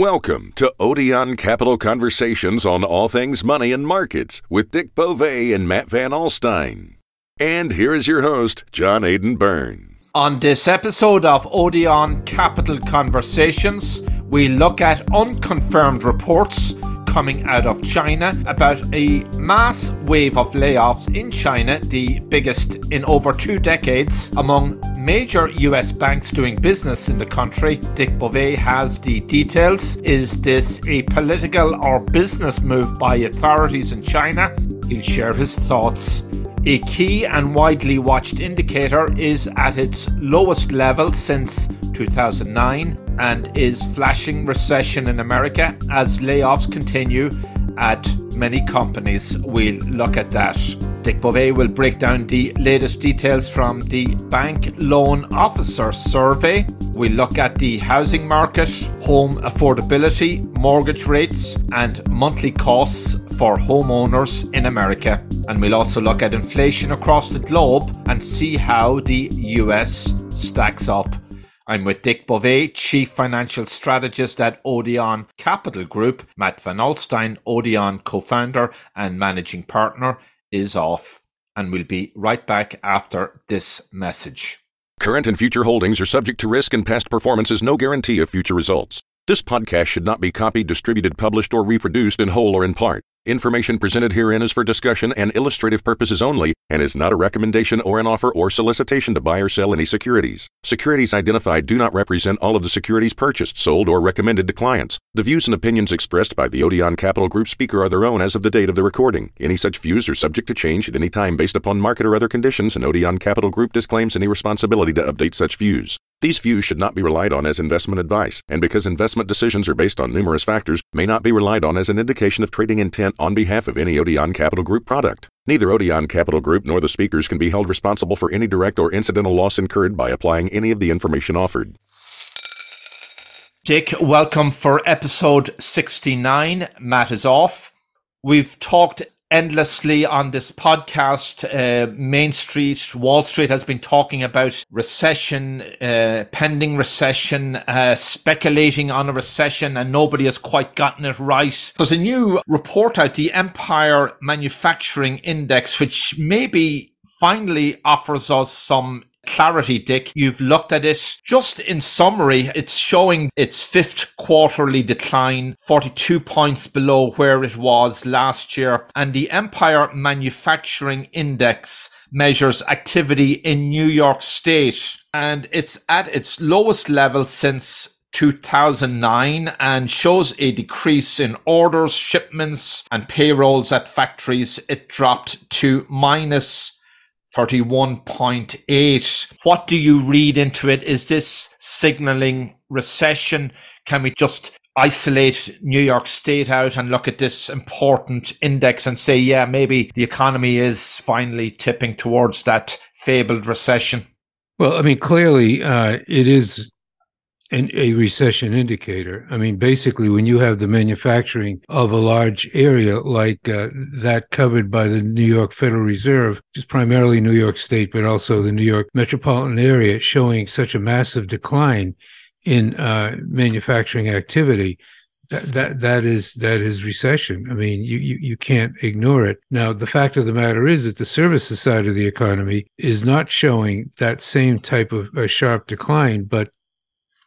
Welcome to Odeon Capital Conversations on all things money and markets with Dick Bove and Matt Van Alstyne. And here is your host, John Aidan Byrne. On this episode of Odeon Capital Conversations, we look at unconfirmed reports coming out of China about a mass wave of layoffs in China, the biggest in over two decades, among major US banks doing business in the country. Dick Bove has the details. Is this a political or business move by authorities in China? He'll share his thoughts. A key and widely watched indicator is at its lowest level since 2009 and is flashing recession in America as layoffs continue at many companies. We'll look at that. Dick Bove will break down the latest details from the Bank Loan Officer Survey. We'll look at the housing market, home affordability, mortgage rates, and monthly costs for homeowners in America. And we'll also look at inflation across the globe and see how the US stacks up. I'm with Dick Bove, Chief Financial Strategist at Odeon Capital Group. Matt Van Alstyne, Odeon co founder and managing partner, is off. And we'll be right back after this message. Current and future holdings are subject to risk, and past performance is no guarantee of future results. This podcast should not be copied, distributed, published, or reproduced in whole or in part. Information presented herein is for discussion and illustrative purposes only and is not a recommendation or an offer or solicitation to buy or sell any securities. Securities identified do not represent all of the securities purchased, sold, or recommended to clients. The views and opinions expressed by the Odeon Capital Group speaker are their own as of the date of the recording. Any such views are subject to change at any time based upon market or other conditions, and Odeon Capital Group disclaims any responsibility to update such views. These views should not be relied on as investment advice, and because investment decisions are based on numerous factors, may not be relied on as an indication of trading intent on behalf of any Odeon Capital Group product. Neither Odeon Capital Group nor the speakers can be held responsible for any direct or incidental loss incurred by applying any of the information offered. Dick, welcome for episode 69. Matt is off. We've talked endlessly on this podcast. Uh, Main Street, Wall Street has been talking about recession, uh, pending recession, uh, speculating on a recession, and nobody has quite gotten it right. There's a new report out, the Empire Manufacturing Index, which maybe finally offers us some clarity, Dick. You've looked at it. Just in summary, it's showing its fifth quarterly decline, 42 points below where it was last year. And the Empire Manufacturing Index measures activity in New York State. And it's at its lowest level since 2009 and shows a decrease in orders, shipments, and payrolls at factories. It dropped to minus 31.8. What do you read into it? Is this signaling recession? Can we just isolate New York State out and look at this important index and say, yeah, maybe the economy is finally tipping towards that fabled recession? Well, I mean, clearly uh, it is an, a recession indicator. I mean, basically, when you have the manufacturing of a large area like uh, that covered by the New York Federal Reserve, which is primarily New York State, but also the New York metropolitan area, showing such a massive decline in uh, manufacturing activity. That, that that is that is recession. I mean, you, you you can't ignore it. Now, the fact of the matter is that the services side of the economy is not showing that same type of a sharp decline, but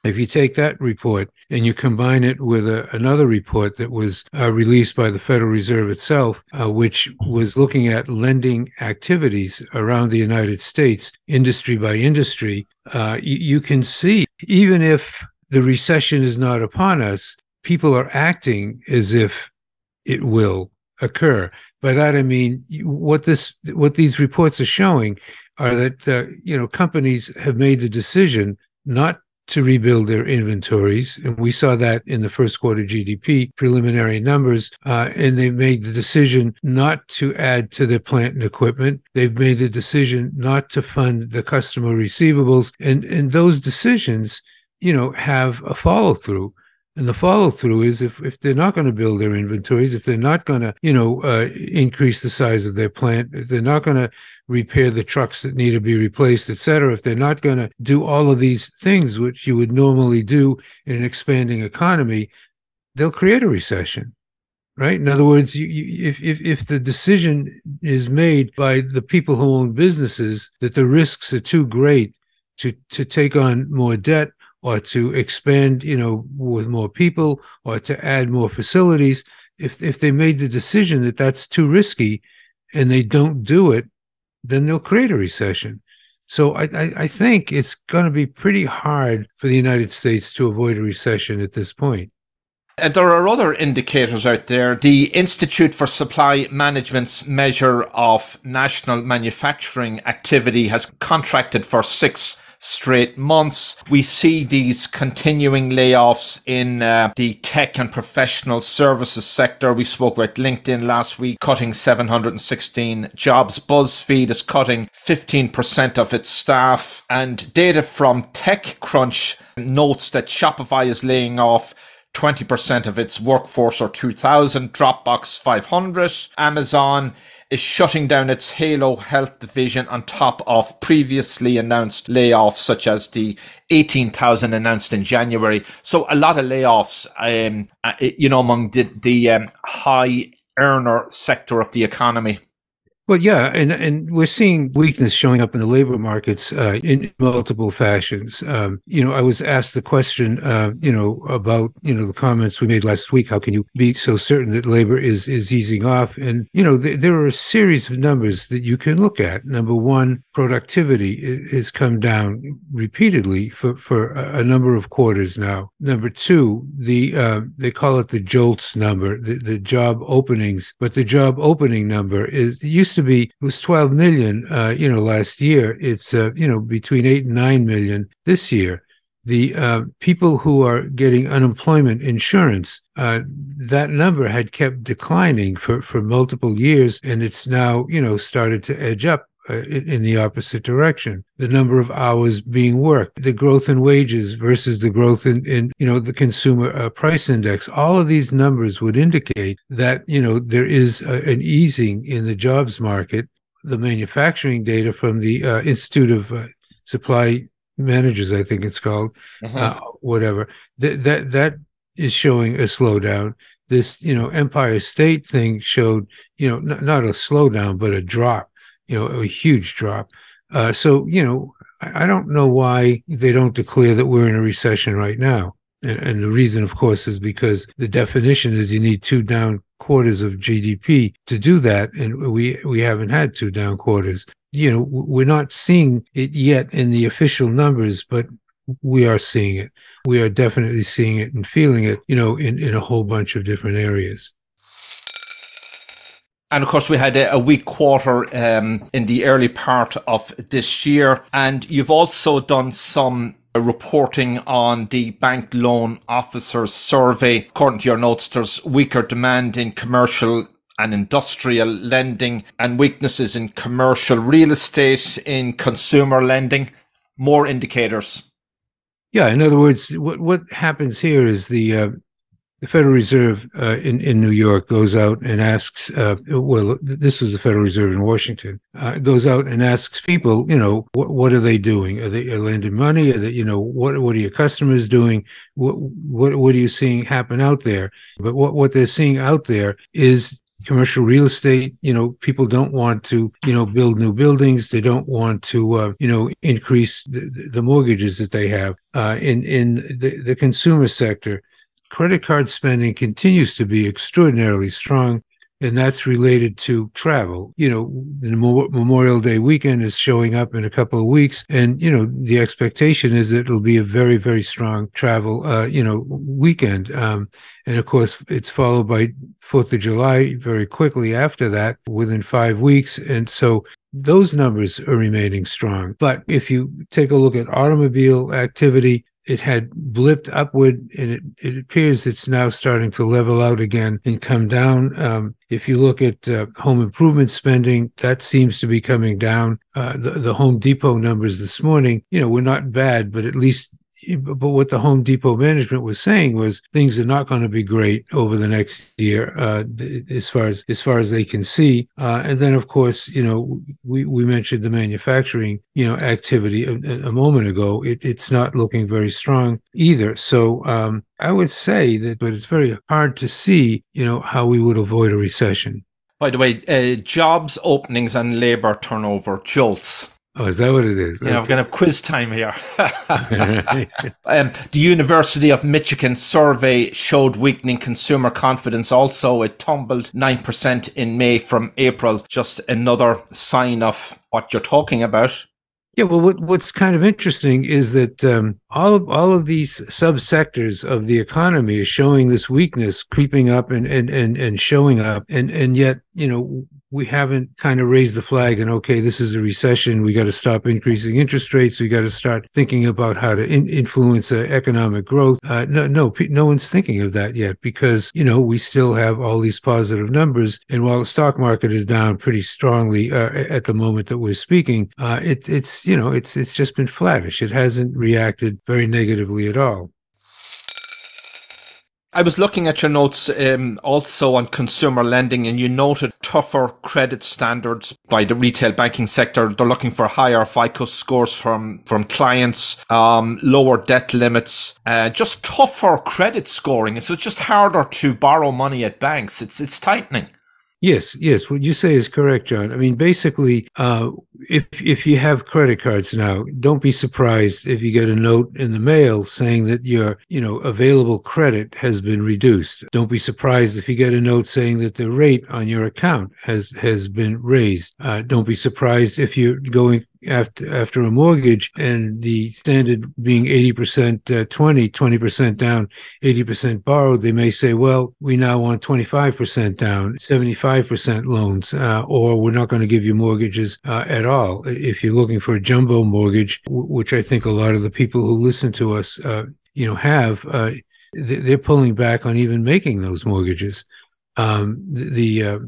if you take that report and you combine it with a, another report that was uh, released by the Federal Reserve itself, uh, which was looking at lending activities around the United States, industry by industry, uh, you, you can see even if the recession is not upon us, people are acting as if it will occur. By that I mean what this what these reports are showing are that uh, you know companies have made the decision not to rebuild their inventories. And we saw that in the first quarter GDP preliminary numbers. Uh, and they've made the decision not to add to their plant and equipment. They've made the decision not to fund the customer receivables. And, and those decisions, you know, have a follow through. And the follow through is if, if they're not going to build their inventories, if they're not going to, you know, uh, increase the size of their plant, if they're not going to repair the trucks that need to be replaced, et cetera, if they're not going to do all of these things, which you would normally do in an expanding economy, they'll create a recession right? In other words, you, you, if, if if the decision is made by the people who own businesses that the risks are too great to to take on more debt or to expand, you know, with more people or to add more facilities, if if they made the decision that that's too risky and they don't do it, then they'll create a recession. So I, I, I think it's going to be pretty hard for the United States to avoid a recession at this point. And there are other indicators out there. The Institute for Supply Management's measure of national manufacturing activity has contracted for six straight months. We see these continuing layoffs in uh, the tech and professional services sector. We spoke about LinkedIn last week, cutting 716 jobs. BuzzFeed is cutting 15% of its staff. And data from TechCrunch notes that Shopify is laying off 20% of its workforce or 2000, Dropbox 500. Amazon is shutting down its Halo Health division on top of previously announced layoffs, such as the 18,000 announced in January. So a lot of layoffs, um, uh, you know, among the, the um, high earner sector of the economy. Well, yeah, and and we're seeing weakness showing up in the labor markets uh, in multiple fashions. Um, you know, I was asked the question, uh, you know, about you know the comments we made last week. How can you be so certain that labor is is easing off? And you know, th- there are a series of numbers that you can look at. Number one, productivity has come down repeatedly for for a number of quarters now. Number two, the uh, they call it the JOLTS number, the, the job openings, but the job opening number is used used to be it was 12 million uh, you know last year. It's uh, you know between 8 and 9 million this year. The uh, people who are getting unemployment insurance uh, that number had kept declining for for multiple years and it's now you know started to edge up in the opposite direction. The number of hours being worked, the growth in wages versus the growth in, in you know, the consumer uh, price index. All of these numbers would indicate that, you know, there is a, an easing in the jobs market. The manufacturing data from the uh, Institute of uh, Supply Managers, I think it's called, uh-huh. whatever, that, that, that is showing a slowdown this you know empire state thing showed you know n- not a slowdown but a drop you know, a huge drop. Uh, so, you know, I, I, don't know why they don't declare that we're in a recession right now. And, and, the reason, of course, is because the definition is you need two down quarters of GDP to do that. And we, we haven't had two down quarters. You know, we're not seeing it yet in the official numbers, but we are seeing it. We are definitely seeing it and feeling it, you know, in, in a whole bunch of different areas. And of course, we had a, weak quarter um, in the early part of this year. And you've also done some reporting on the bank loan officers survey. According to your notes, there's weaker demand in commercial and industrial lending and weaknesses in commercial real estate, in consumer lending. More indicators. Yeah, in other words, what what happens here is the uh, the Federal Reserve uh, in in New York goes out and asks. Uh, well, this was the Federal Reserve in Washington. Uh, goes out and asks people, you know, what what are they doing? Are they lending money? Are they, you know, what what are your customers doing? What what what are you seeing happen out there? But what what they're seeing out there is commercial real estate you know people don't want to you know build new buildings they don't want to uh, you know increase the, the mortgages that they have uh, in in the, the consumer sector credit card spending continues to be extraordinarily strong, and that's related to travel. You know, the Memorial Day weekend is showing up in a couple of weeks, and you know the expectation is that it'll be a very, very strong travel, uh, you know, weekend. Um, and of course, it's followed by Fourth of July very quickly after that, within five weeks, and so those numbers are remaining strong. But if you take a look at automobile activity, it had blipped upward and it, it appears it's now starting to level out again and come down. Um, if you look at uh, home improvement spending, that seems to be coming down. Uh, the, the Home Depot numbers this morning, you know, were not bad, but at least but what the Home Depot management was saying was things are not going to be great over the next year, uh, as far as as far as they can see. Uh, and then, of course, you know, we we mentioned the manufacturing, you know, activity a, a moment ago. It, it's not looking very strong either. So um, I would say that, but it's very hard to see, you know, how we would avoid a recession. By the way, uh, jobs openings and labor turnover jolts Oh, is that what it is? Yeah, okay. we're going to have quiz time here. um, the University of Michigan survey showed weakening consumer confidence. Also, it tumbled 9% in May from April. Just another sign of what you're talking about. Yeah, well, what, what's kind of interesting is that um, all of all of these subsectors of the economy is showing this weakness creeping up and and and, and showing up, and and yet you know we haven't kind of raised the flag and okay, this is a recession. We got to stop increasing interest rates. We got to start thinking about how to in- influence uh, economic growth. Uh, no, no, no one's thinking of that yet because you know we still have all these positive numbers. And while the stock market is down pretty strongly uh, at the moment that we're speaking, uh, it, it's you know it's it's just been flattish. It hasn't reacted very negatively at all. I was looking at your notes um, also on consumer lending, and you noted tougher credit standards by the retail banking sector. They're looking for higher FICO scores from from clients, um, lower debt limits, uh, just tougher credit scoring. So it's just harder to borrow money at banks. It's it's tightening. Yes, yes. What you say is correct, John. I mean, basically, uh, if if you have credit cards now, don't be surprised if you get a note in the mail saying that your you know available credit has been reduced. Don't be surprised if you get a note saying that the rate on your account has has been raised. Uh, don't be surprised if you're going after after a mortgage and the standard being 80% uh, 20 20% down 80% borrowed they may say well we now want 25% down 75% loans uh, or we're not going to give you mortgages uh, at all. If you're looking for a jumbo mortgage w- which i think a lot of the people who listen to us uh, you know have uh, they're pulling back on even making those mortgages. Um, the, the uh,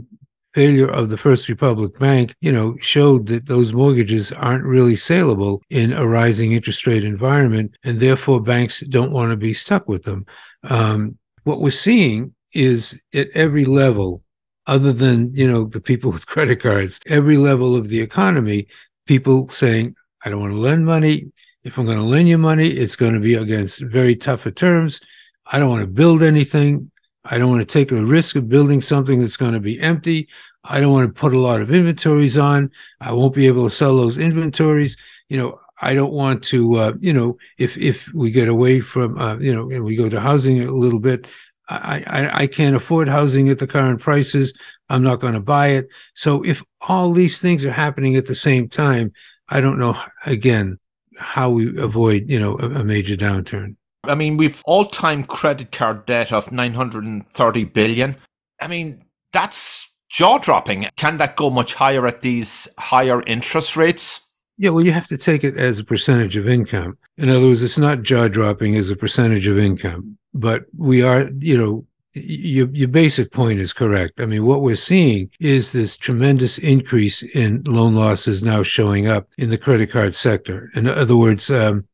failure of the First Republic Bank, you know, showed that those mortgages aren't really saleable in a rising interest rate environment, and therefore banks don't want to be stuck with them. Um, what we're seeing is at every level, other than you know the people with credit cards, every level of the economy, people saying, "I don't want to lend money. If I'm going to lend you money, it's going to be against very tougher terms. I don't want to build anything. I don't want to take a risk of building something that's going to be empty. I don't want to put a lot of inventories on. I won't be able to sell those inventories. You know, I don't want to, uh, you know, if if we get away from, uh, you know, and we go to housing a little bit, I, I I can't afford housing at the current prices. I'm not going to buy it. So if all these things are happening at the same time, I don't know again how we avoid, you know, a, a major downturn. I mean, we've all time credit card debt of 930 billion. I mean, that's jaw dropping. Can that go much higher at these higher interest rates? Yeah, well, you have to take it as a percentage of income. In other words, it's not jaw dropping as a percentage of income, but we are, you know, your, your basic point is correct. I mean, what we're seeing is this tremendous increase in loan losses now showing up in the credit card sector. In other words, um,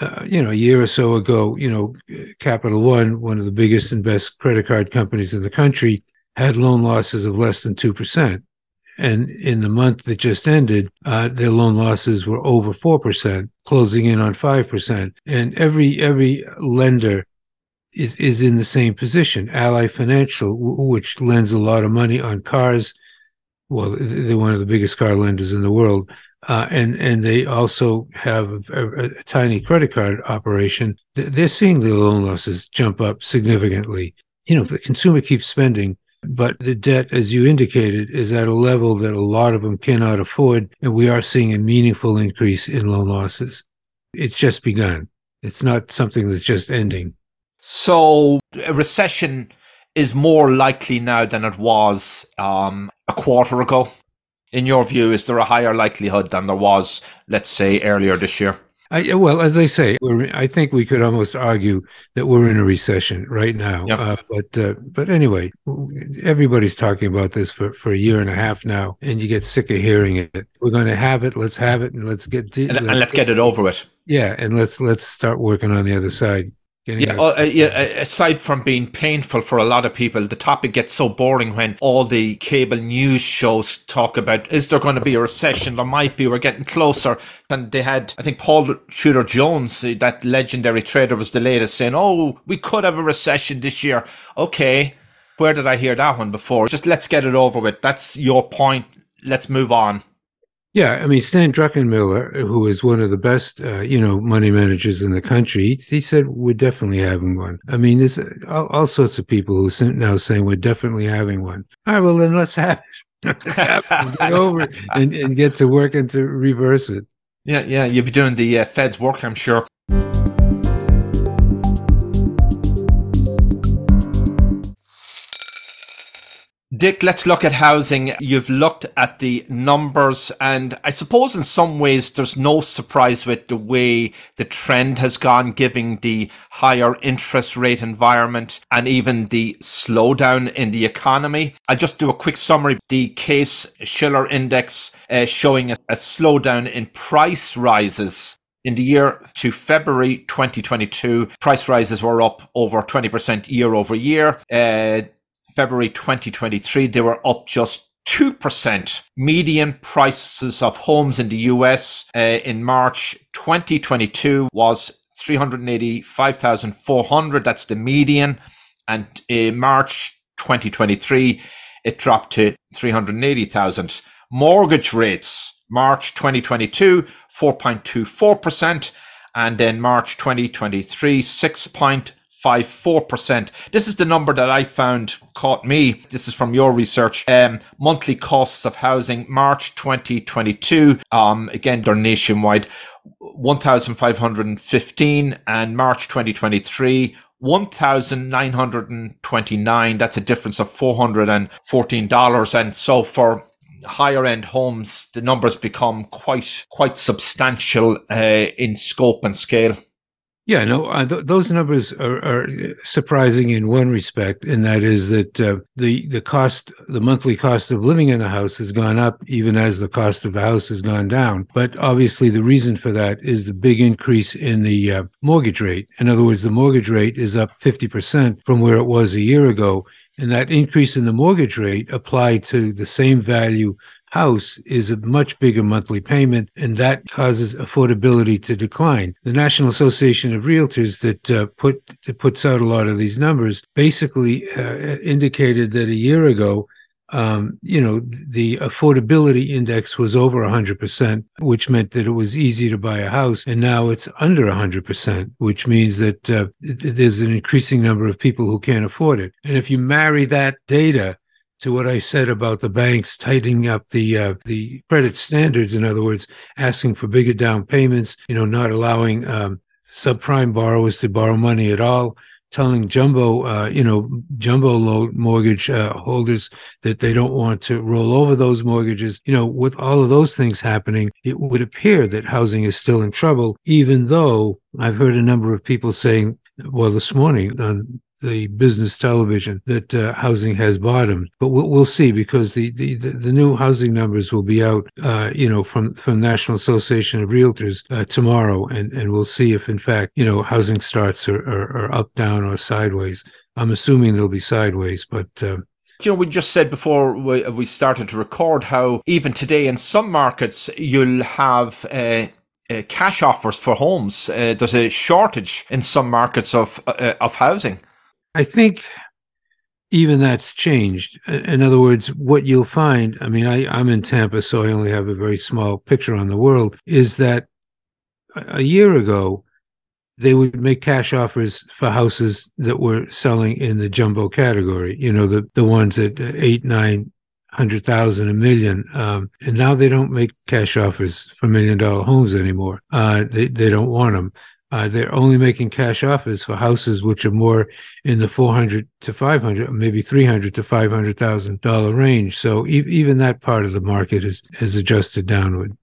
uh, you know, a year or so ago, you know, Capital One, one of the biggest and best credit card companies in the country, had loan losses of less than 2%. And in the month that just ended, uh, their loan losses were over 4%, closing in on 5%. And every, every lender is, is in the same position. Ally Financial, which lends a lot of money on cars, well, they're one of the biggest car lenders in the world. Uh, and and they also have a, a, tiny credit card operation. They're seeing the loan losses jump up significantly. You know, the consumer keeps spending, but the debt, as you indicated, is at a level that a lot of them cannot afford, and we are seeing a meaningful increase in loan losses. It's just begun. It's not something that's just ending. So a recession is more likely now than it was um, a quarter ago in your view, is there a higher likelihood than there was, let's say, earlier this year? I, well, as I say, I think we could almost argue that we're in a recession right now. Yep. Uh, but uh, but anyway, everybody's talking about this for, for a year and a half now, and you get sick of hearing it. We're going to have it. Let's have it, and let's get and, let's, and let's get it over with. Yeah, and let's let's start working on the other side. Yeah, uh, yeah, aside from being painful for a lot of people, the topic gets so boring when all the cable news shows talk about is there going to be a recession? There might be. We're getting closer. And they had, I think, Paul Tudor Jones, uh, that legendary trader, was the latest saying, "Oh, we could have a recession this year." Okay, where did I hear that one before? Just let's get it over with. That's your point. Let's move on. Yeah, I mean Stan Druckenmiller, who is one of the best, uh, you know, money managers in the country, he, he, said we're definitely having one. I mean, there's all, all, sorts of people who are now saying we're definitely having one. All right, well then let's have it. get over and, and get to work and to reverse it. Yeah, yeah, you'll be doing the uh, Fed's work, I'm sure. Dick, let's look at housing. You've looked at the numbers, and I suppose in some ways there's no surprise with the way the trend has gone, given the higher interest rate environment and even the slowdown in the economy. I'll just do a quick summary. The Case Shiller Index uh, showing a, a slowdown in price rises in the year to February 2022, price rises were up over 20% year over year. Uh, February 2023, they were up just 2%. Median prices of homes in the US uh, in March 2022 was 385,400. That's the median. And in March 2023, it dropped to 380,000. Mortgage rates, March 2022, 4.24%. And then March 2023, 6. 54%. This is the number that I found caught me. This is from your research. Um, monthly costs of housing, March 2022. Um, again, they're nationwide. 1,515 and March 2023. 1,929. That's a difference of $414. And so for higher end homes, the numbers become quite, quite substantial, uh, in scope and scale. Yeah, no, uh, th- those numbers are, are, surprising in one respect, and that is that uh, the the cost, the monthly cost of living in a house has gone up, even as the cost of the house has gone down. But obviously, the reason for that is the big increase in the uh, mortgage rate. In other words, the mortgage rate is up fifty percent from where it was a year ago, and that increase in the mortgage rate applied to the same value house is a much bigger monthly payment, and that causes affordability to decline. The National Association of Realtors that uh, put that puts out a lot of these numbers basically uh, indicated that a year ago. Um, you know, the affordability index was over 100%, which meant that it was easy to buy a house. And now it's under 100%, which means that uh, there's an increasing number of people who can't afford it. And if you marry that data to what I said about the banks tightening up the uh, the credit standards. In other words, asking for bigger down payments. You know, not allowing um, subprime borrowers to borrow money at all. Telling jumbo, uh, you know, jumbo loan mortgage uh, holders that they don't want to roll over those mortgages. You know, with all of those things happening, it would appear that housing is still in trouble. Even though I've heard a number of people saying, well, this morning on the business television that uh, housing has bottomed, but we'll, we'll see because the, the, the new housing numbers will be out, uh, you know, from from National Association of Realtors uh, tomorrow, and and we'll see if in fact you know housing starts are, are, are up, down, or sideways. I'm assuming they'll be sideways, but. Uh, you know, we just said before we, started to record how even today in some markets you'll have uh, uh, cash offers for homes. Uh, there's a shortage in some markets of uh, of housing. I think even that's changed. In other words, what you'll find, I mean, I, I'm in Tampa, so I only have a very small picture on the world, is that a year ago, they would make cash offers for houses that were selling in the jumbo category, you know, the, the ones at eight, nine hundred thousand, a million. Um, and now they don't make cash offers for million dollar homes anymore. Uh, they, they don't want them. Uh, they're only making cash offers for houses which are more in the 400 to 500, maybe 300 to 500,000 dollar range. So e- even that part of the market is, is adjusted downward.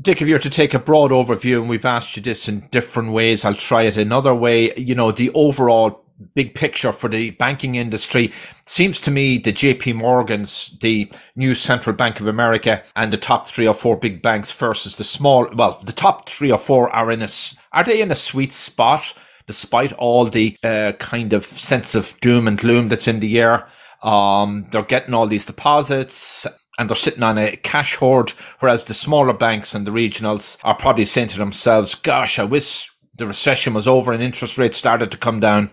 Dick, if you're to take a broad overview, and we've asked you this in different ways, I'll try it another way. You know, the overall big picture for the banking industry seems to me the JP Morgans, the new Central Bank of America, and the top three or four big banks versus the small. Well, the top three or four are in a are they in a sweet spot despite all the uh, kind of sense of doom and gloom that's in the air. Um, they're getting all these deposits and they're sitting on a cash hoard, whereas the smaller banks and the regionals are probably saying to themselves, "Gosh, I wish the recession was over and interest rates started to come down."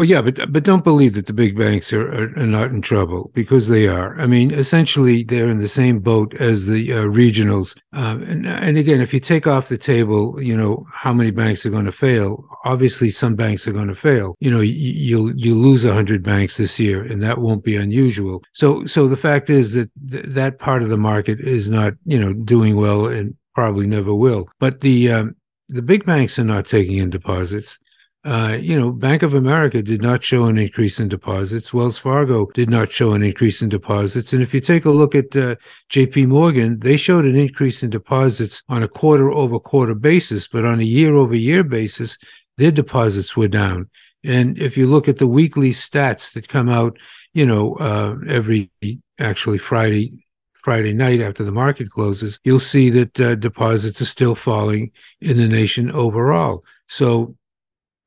Well, yeah, but but don't believe that the big banks are, are, are, not in trouble because they are. I mean, essentially, they're in the same boat as the uh, regionals. Um, and and again, if you take off the table, you know how many banks are going to fail. Obviously, some banks are going to fail. You know, you, you'll you lose hundred banks this year, and that won't be unusual. So so the fact is that th- that part of the market is not you know doing well and probably never will. But the um, the big banks are not taking in deposits. Uh, you know, Bank of America did not show an increase in deposits. Wells Fargo did not show an increase in deposits. And if you take a look at uh, JP Morgan, they showed an increase in deposits on a quarter over quarter basis, but on a year over year basis, their deposits were down. And if you look at the weekly stats that come out, you know, uh, every actually Friday, Friday night after the market closes, you'll see that uh, deposits are still falling in the nation overall. So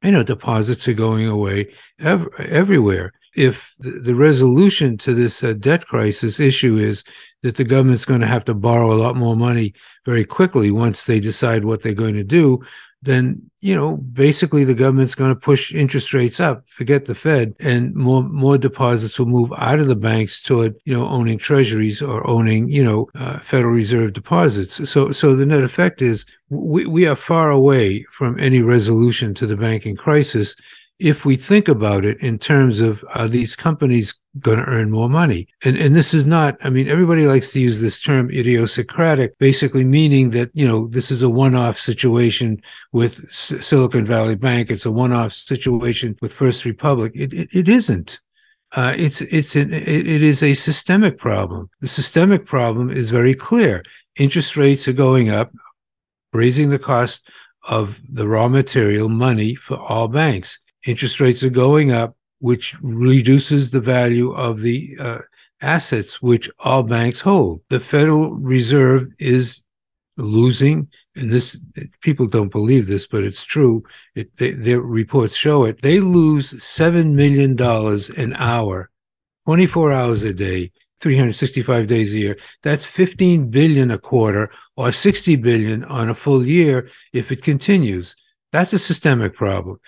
you know, deposits are going away ev- everywhere. If the resolution to this uh, debt crisis issue is that the government's going to have to borrow a lot more money very quickly once they decide what they're going to do, then you know basically the government's going to push interest rates up. Forget the fed. And more more deposits will move out of the banks toward you know owning treasuries or owning you know uh, federal reserve deposits. So so the net effect is we, we are far away from any resolution to the banking crisis if we think about it in terms of are these companies going to earn more money? And and this is not. I mean, everybody likes to use this term idiosyncratic, basically meaning that you know this is a one-off situation with S- Silicon Valley Bank. It's a one-off situation with First Republic. It it, it isn't. Uh, it's it's an, it, it is a systemic problem. The systemic problem is very clear. Interest rates are going up, raising the cost of the raw material money for all banks interest rates are going up, which reduces the value of the uh, assets which all banks hold. The Federal Reserve is losing, and this people don't believe this, but it's true. It, they, their reports show it. They lose seven million dollars an hour, twenty four hours a day. 365 days a year that's 15 billion a quarter or 60 billion on a full year if it continues that's a systemic problem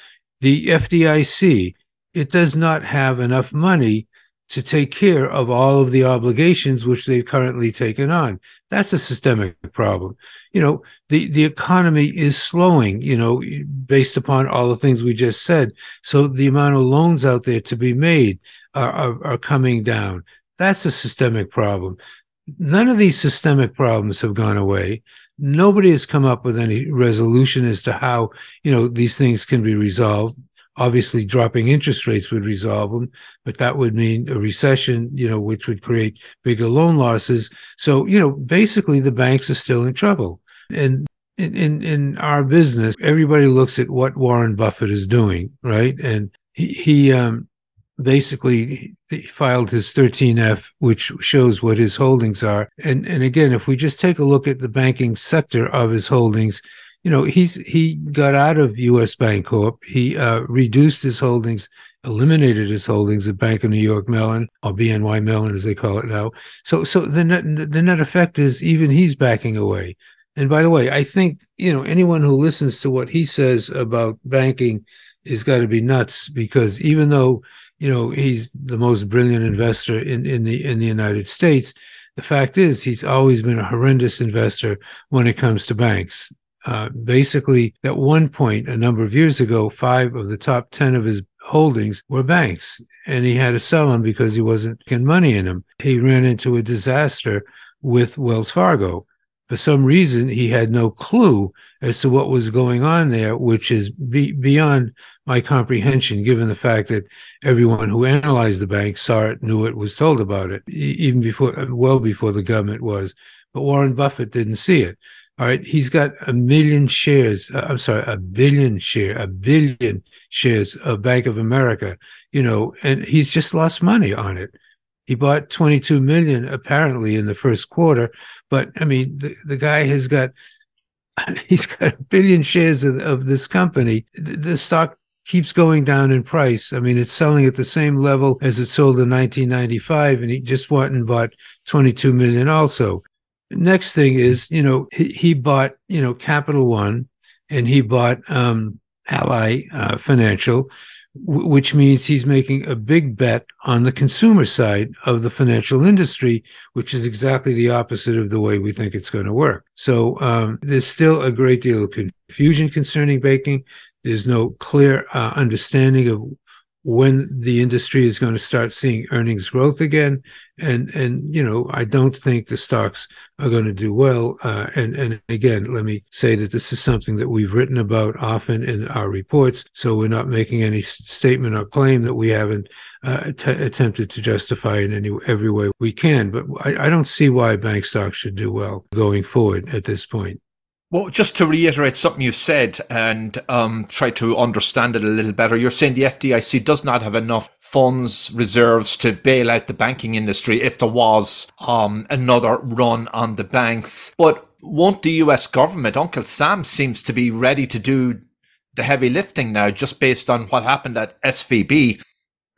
the FDIC, it does not have enough money to take care of all of the obligations which they've currently taken on. That's a systemic problem. You know, the, the economy is slowing, you know, based upon all the things we just said. So the amount of loans out there to be made are, are, are coming down. That's a systemic problem. None of these systemic problems have gone away nobody has come up with any resolution as to how you know these things can be resolved. Obviously dropping interest rates would resolve them but that would mean a recession you know which would create bigger loan losses. So you know basically the banks are still in trouble. And in, in in our business everybody looks at what warren buffett is doing right? And he, he um basically filed his 13F, which shows what his holdings are. And and again, if we just take a look at the banking sector of his holdings, you know, he's he got out of U.S. Bancorp. He uh, reduced his holdings, eliminated his holdings at Bank of New York Mellon or BNY Mellon, as they call it now. So so the net the net effect is even he's backing away. And by the way, I think you know anyone who listens to what he says about banking is got to be nuts because even though you know he's the most brilliant investor in in the in the United States. The fact is, he's always been a horrendous investor when it comes to banks. Uh, basically, at one point, a number of years ago, five of the top 10 of his holdings were banks, and he had to sell them because he wasn't getting money in them. He ran into a disaster with Wells Fargo for some reason he had no clue as to what was going on there, which is be, beyond my comprehension, given the fact that everyone who analyzed the bank saw it, knew it, was told about it, even before, well before the government was. But Warren Buffett didn't see it. All right. He's got a million shares. Uh, I'm sorry, a billion share, a billion shares of Bank of America, you know, and he's just lost money on it. He bought 22 million apparently in the first quarter, but I mean, the, the guy has got, he's got a billion shares of, of this company. The, the stock keeps going down in price. I mean, it's selling at the same level as it sold in 1995, and he just went and bought 22 million also. Next thing is, you know, he, he bought, you know, Capital One and he bought um, Ally uh, Financial, which means he's making a big bet on the consumer side of the financial industry, which is exactly the opposite of the way we think it's going to work. So um, there's still a great deal of confusion concerning banking. There's no clear uh, understanding of when the industry is going to start seeing earnings growth again. And and you know, I don't think the stocks are going to do well. Uh, and and again, let me say that this is something that we've written about often in our reports. So we're not making any statement or claim that we haven't uh, t- attempted to justify in any every way we can. But I, I don't see why bank stocks should do well going forward at this point. Well, just to reiterate something you said and um, try to understand it a little better, you're saying the FDIC does not have enough funds reserves to bail out the banking industry if there was um, another run on the banks. But won't the US government, Uncle Sam seems to be ready to do the heavy lifting now, just based on what happened at SVB.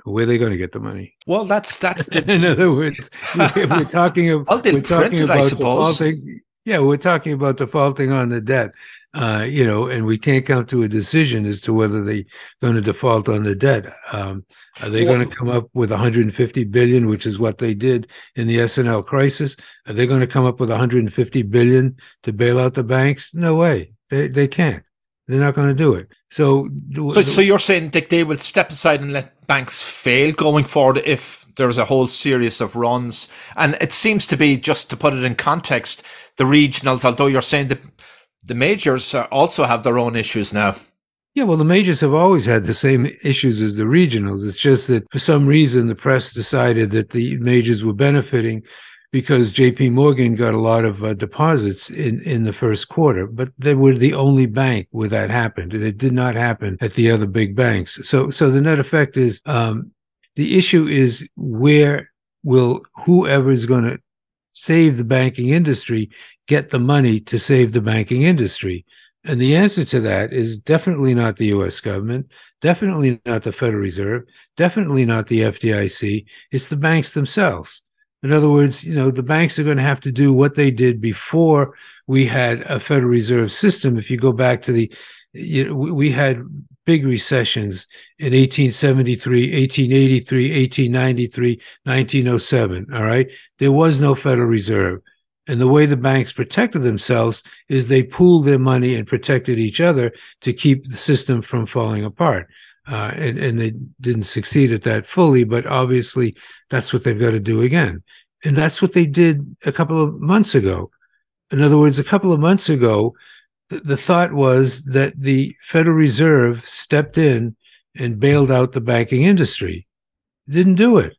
Where are they going to get the money? Well, that's that's the... in other words, we're talking, of, well, we're talking it, about I suppose. defaulting, yeah, we're talking about defaulting on the debt, uh, you know, and we can't come to a decision as to whether they're going to default on the debt. Um, are they well, going to come up with 150 billion, which is what they did in the S&L crisis? Are they going to come up with 150 billion to bail out the banks? No way. They they can't. They're not going to do it. So, so, so you're saying that they will step aside and let banks fail going forward if there's a whole series of runs, and it seems to be just to put it in context the regionals, although you're saying that the majors also have their own issues now. Yeah, well, the majors have always had the same issues as the regionals. It's just that for some reason the press decided that the majors were benefiting because JP Morgan got a lot of uh, deposits in, in the first quarter, but they were the only bank where that happened. And it did not happen at the other big banks. So, so the net effect is um, the issue is where will whoever is going to save the banking industry get the money to save the banking industry? And the answer to that is definitely not the US government, definitely not the Federal Reserve, definitely not the FDIC. It's the banks themselves. In other words, you know, the banks are going to have to do what they did before we had a Federal Reserve system. If you go back to the, you know, we had big recessions in 1873, 1883, 1893, 1907. All right. There was no Federal Reserve. And the way the banks protected themselves is they pooled their money and protected each other to keep the system from falling apart. Uh, and, and they didn't succeed at that fully, but obviously that's what they've got to do again. And that's what they did a couple of months ago. In other words, a couple of months ago, the thought was that the Federal Reserve stepped in and bailed out the banking industry. Didn't do it.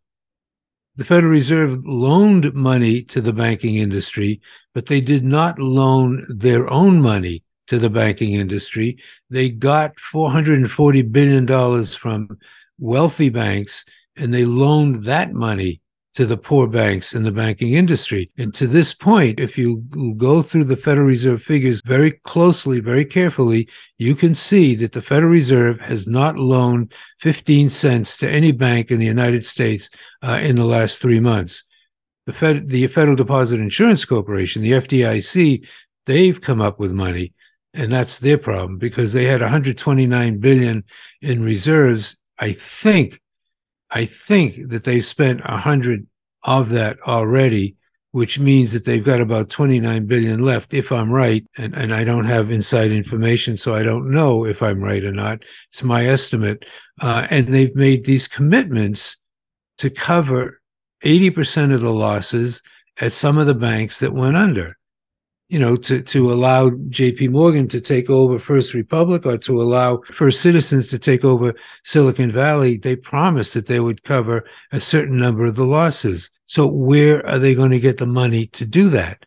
The Federal Reserve loaned money to the banking industry, but they did not loan their own money to the banking industry. They got $440 billion from wealthy banks and they loaned that money to the poor banks in the banking industry. And to this point, if you go through the Federal Reserve figures very closely, very carefully, you can see that the Federal Reserve has not loaned 15 cents to any bank in the United States uh, in the last three months. The, Fed, the Federal Deposit Insurance Corporation, the FDIC, they've come up with money and that's their problem because they had 129 billion in reserves. I think I think that they've spent a hundred of that already, which means that they've got about 29 billion left, if I'm right. And, and I don't have inside information, so I don't know if I'm right or not. It's my estimate. Uh, and they've made these commitments to cover 80% of the losses at some of the banks that went under you know, to, to allow JP Morgan to take over First Republic or to allow First Citizens to take over Silicon Valley, they promised that they would cover a certain number of the losses. So where are they going to get the money to do that?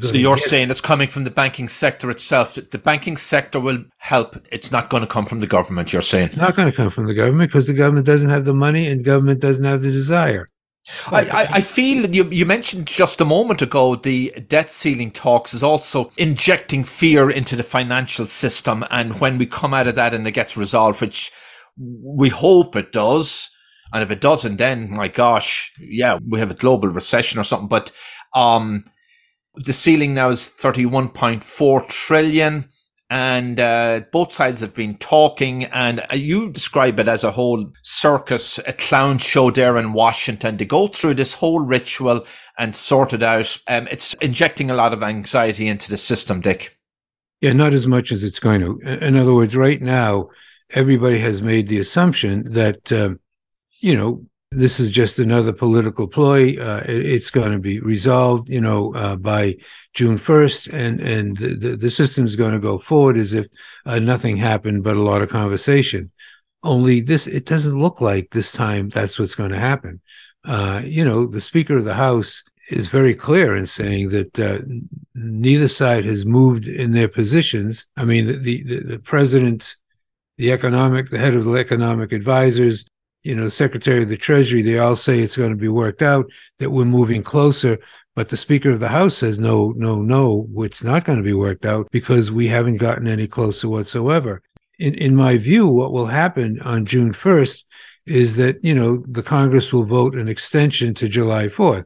So you're saying it's coming from the banking sector itself. The banking sector will help. It's not going to come from the government. You're saying it's not going to come from the government because the government doesn't have the money and government doesn't have the desire. I, I, I, feel that you, you mentioned just a moment ago the debt ceiling talks is also injecting fear into the financial system. And when we come out of that and it gets resolved, which we hope it does, and if it doesn't, then my gosh, yeah, we have a global recession or something. But um, the ceiling now is 31.4 trillion and uh, both sides have been talking and you describe it as a whole circus a clown show there in washington to go through this whole ritual and sort it out. Um, it's injecting a lot of anxiety into the system dick. Yeah not as much as it's going to. In other words right now everybody has made the assumption that um, you know this is just another political ploy. Uh, it, it's going to be resolved, you know, uh, by June 1st, and and the, the system is going to go forward as if uh, nothing happened but a lot of conversation. Only this, it doesn't look like this time that's what's going to happen. Uh, you know, the Speaker of the House is very clear in saying that uh, neither side has moved in their positions. I mean, the, the, the president, the economic, the head of the economic advisors, you know, the Secretary of the Treasury, they all say it's going to be worked out, that we're moving closer. But the Speaker of the House says, no, no, no, it's not going to be worked out because we haven't gotten any closer whatsoever. In, in my view, what will happen on June 1st is that, you know, the Congress will vote an extension to July 4th.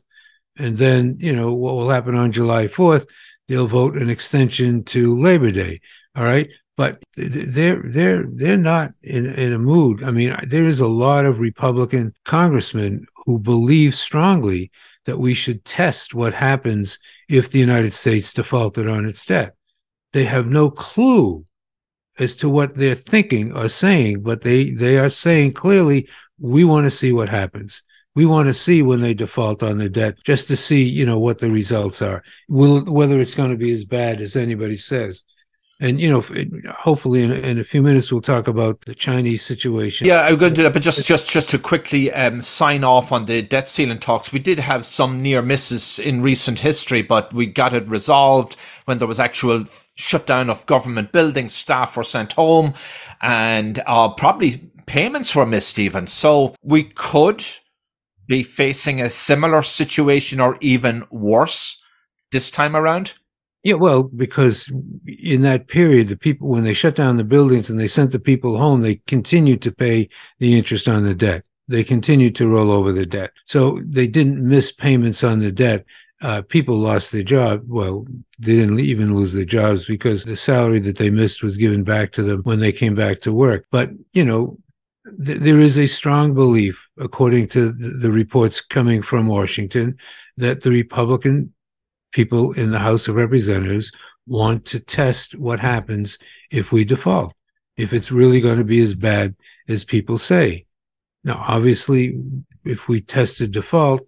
And then, you know, what will happen on July 4th, they'll vote an extension to Labor Day. All right but they're they're they're not in in a mood. I mean, there is a lot of Republican congressmen who believe strongly that we should test what happens if the United States defaulted on its debt. They have no clue as to what they're thinking or saying, but they they are saying clearly we want to see what happens. We want to see when they default on the debt, just to see, you know, what the results are. Will whether it's going to be as bad as anybody says and you know hopefully in, in, a few minutes we'll talk about the chinese situation. Yeah i'm going to do that but just just just to quickly um, sign off on the debt ceiling talks. We did have some near misses in recent history but we got it resolved when there was actual shutdown of government buildings staff were sent home and uh, probably payments were missed even. So we could be facing a similar situation or even worse this time around yeah, well, because in that period, the people, when they shut down the buildings and they sent the people home, they continued to pay the interest on the debt. They continued to roll over the debt. So they didn't miss payments on the debt. Uh, people lost their job. Well, they didn't even lose their jobs because the salary that they missed was given back to them when they came back to work. But, you know, th- there is a strong belief, according to the reports coming from Washington, that the Republican people in the House of Representatives want to test what happens if we default, if it's really going to be as bad as people say. Now, obviously, if we test a default,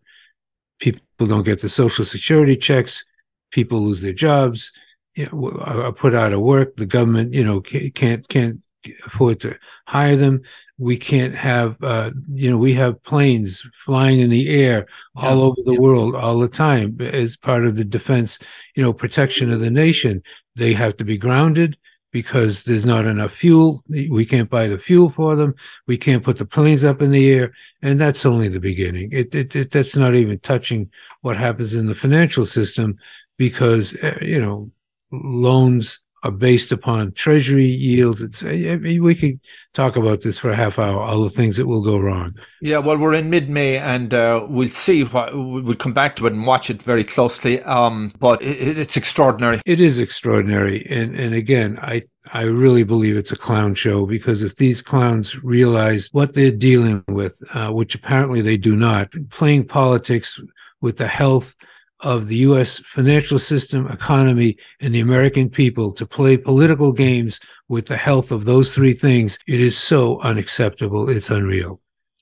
people don't get the social security checks, people lose their jobs, you know, are put out of work. The government, you know, can't can't afford to hire them. We can't have, uh, you know, we have planes flying in the air yeah. all over the yeah. world all the time as part of the defense, you know, protection of the nation. They have to be grounded because there's not enough fuel. We can't buy the fuel for them. We can't put the planes up in the air. And that's only the beginning. It, it, it that's not even touching what happens in the financial system because, uh, you know, loans are based upon treasury yields. It's, I mean, we could talk about this for a half hour, all the things that will go wrong. Yeah, well, we're in mid May and uh, we'll see what we'll come back to it and watch it very closely. Um, but it, it's extraordinary. It is extraordinary. And, and again, I, I really believe it's a clown show because if these clowns realize what they're dealing with, uh, which apparently they do not, playing politics with the health of the U.S. financial system, economy, and the American people to play political games with the health of those three things, it is so unacceptable. It's unreal.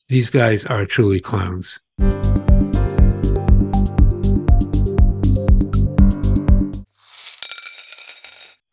These guys are truly clowns.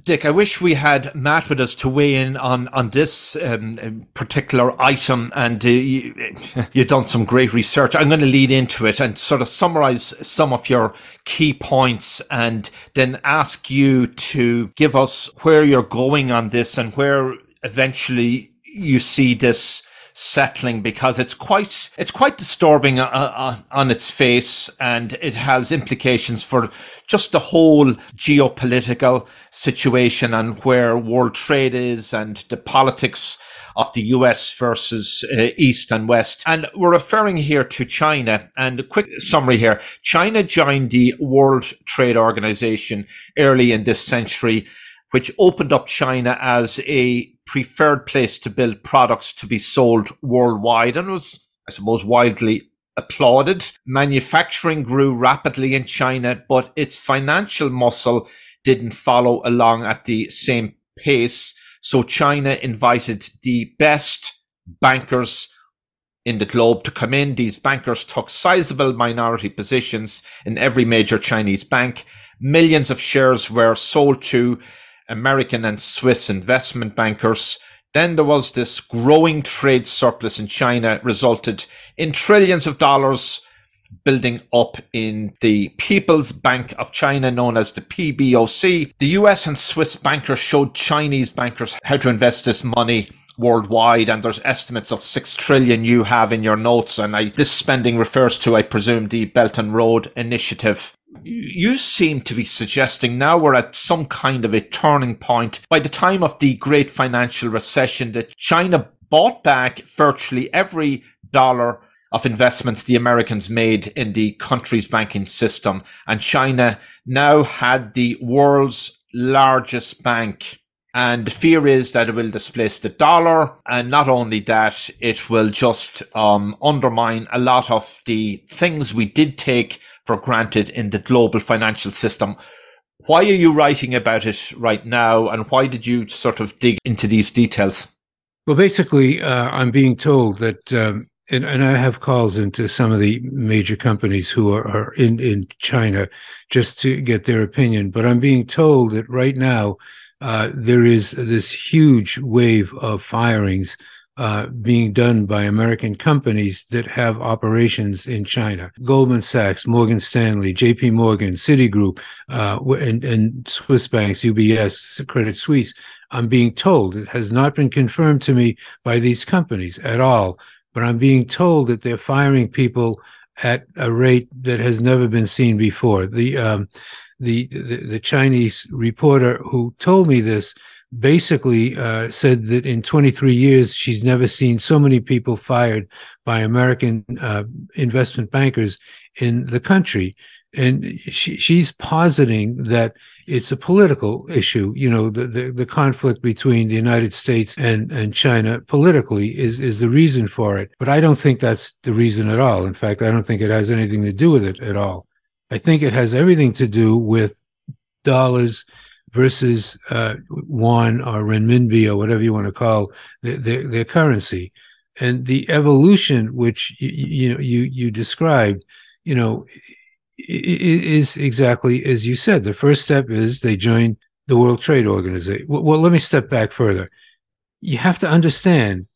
Dick, I wish we had Matt with us to weigh in on on this um, particular item, and uh, you, have done some great research. I'm going to lead into it and sort of summarize some of your key points, and then ask you to give us where you're going on this and where eventually you see this settling because it's quite it's quite disturbing uh, uh, on its face and it has implications for just the whole geopolitical situation and where world trade is and the politics of the US versus uh, East and West. And we're referring here to China. And a quick summary here. China joined the World Trade Organization early in this century which opened up China as a preferred place to build products to be sold worldwide and was, I suppose, widely applauded. Manufacturing grew rapidly in China, but its financial muscle didn't follow along at the same pace. So China invited the best bankers in the globe to come in. These bankers took sizable minority positions in every major Chinese bank. Millions of shares were sold to American and Swiss investment bankers. Then there was this growing trade surplus in China resulted in trillions of dollars building up in the People's Bank of China, known as the PBOC. The US and Swiss bankers showed Chinese bankers how to invest this money worldwide and there's estimates of 6 trillion you have in your notes and I, this spending refers to I presume the Belt and Road initiative you seem to be suggesting now we're at some kind of a turning point. By the time of the great financial recession, that China bought back virtually every dollar of investments the Americans made in the country's banking system. And China now had the world's largest bank. And the fear is that it will displace the dollar. And not only that, it will just um, undermine a lot of the things we did take for granted in the global financial system. Why are you writing about it right now, and why did you sort of dig into these details? Well, basically, uh, I'm being told that, um, and, and, I have calls into some of the major companies who are, are in, in China just to get their opinion. But I'm being told that right now uh, there is this huge wave of firings uh, being done by American companies that have operations in China. Goldman Sachs, Morgan Stanley, JP Morgan, Citigroup, uh, and, and Swiss banks, UBS, Credit Suisse. I'm being told, it has not been confirmed to me by these companies at all, but I'm being told that they're firing people at a rate that has never been seen before. The, um, the, the, Chinese reporter who told me this basically uh, said that in 23 years she's never seen so many people fired by American uh, investment bankers in the country. And she, she's positing that it's a political issue. You know, the, the, the, conflict between the United States and, and China politically is, is the reason for it. But I don't think that's the reason at all. In fact, I don't think it has anything to do with it at all. I think it has everything to do with dollars versus uh, or renminbi or whatever you want to call their, their, their currency, and the evolution which you, you you you described, you know, is exactly as you said. The first step is they join the World Trade Organization. Well, well, let me step back further. You have to understand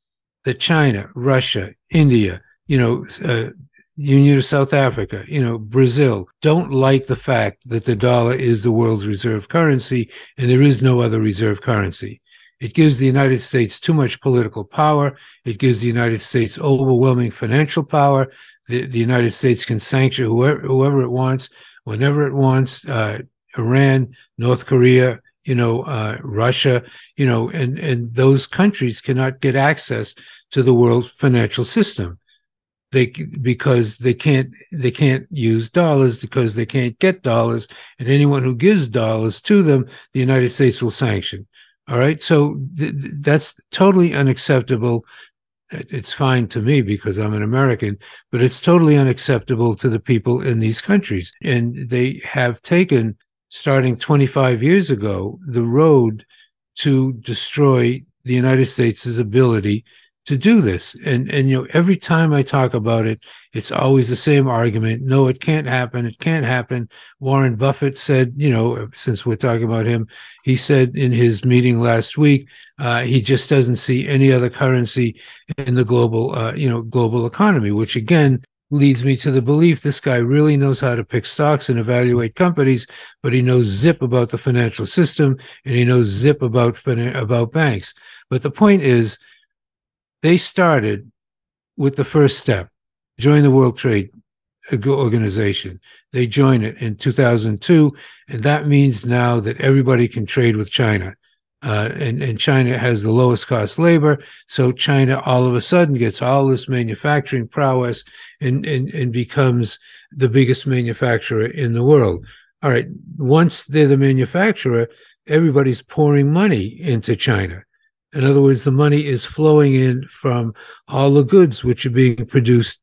that China, Russia, India, you know, uh, Union of South Africa, you know, Brazil don't like the fact that the dollar is the world's reserve currency and there is no other reserve currency. It gives the United States too much political power. It gives the United States overwhelming financial power. The, the United States can sanction whoever, whoever it wants, whenever it wants. Uh, Iran, North Korea, you know, uh, Russia, you know, and, and those countries cannot get access to the world financial system they because they can't they can't use dollars because they can't get dollars. And anyone who gives dollars to them the united states will sanction. All right? So th- that's totally unacceptable. It's fine to me because i'm an american but it's totally unacceptable to the people in these countries. And they have taken starting 25 years ago the road to destroy the united states' ability to do this. And and you know, every time I talk about it, it's always the same argument. No, it can't happen. It can't happen. Warren Buffett said, you know, since we're talking about him, he said in his meeting last week, uh, he just doesn't see any other currency in the global, uh, you know, global economy. Which again leads me to the belief this guy really knows how to pick stocks and evaluate companies, but he knows zip about the financial system and he knows zip about about banks. But the point is they started with the first step join the World Trade Organization. They join it in 2002, and that means now that everybody can trade with China. Uh, and, and China has the lowest cost labor. So China all of a sudden gets all this manufacturing prowess and, and, and becomes the biggest manufacturer in the world. All right. Once they're the manufacturer, everybody's pouring money into China. In other words, the money is flowing in from all the goods which are being produced,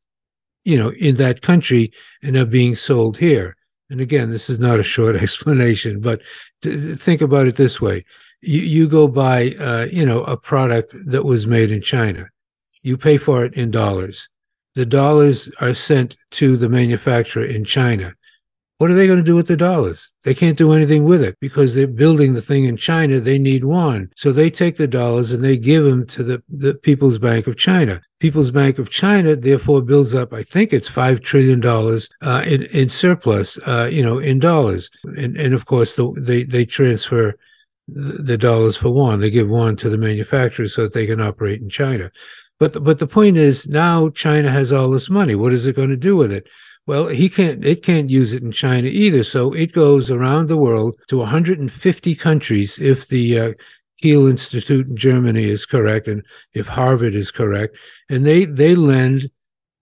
you know, in that country and are being sold here. And again, this is not a short explanation, but th- think about it this way: you, you go buy, uh, you know, a product that was made in China, you pay for it in dollars. The dollars are sent to the manufacturer in China. What are they going to do with the dollars? They can't do anything with it because they're building the thing in China. They need yuan. So they take the dollars and they give them to the, the People's Bank of China. People's Bank of China therefore builds up, I think it's $5 trillion uh, in, in surplus, uh, you know, in dollars. And, and of course, the, they, they transfer the dollars for yuan. They give yuan to the manufacturers so that they can operate in China. But the, but the point is now China has all this money. What is it going to do with it? Well, he can't. It can't use it in China either. So it goes around the world to 150 countries if the uh, Kiel Institute in Germany is correct, and if Harvard is correct, and they they lend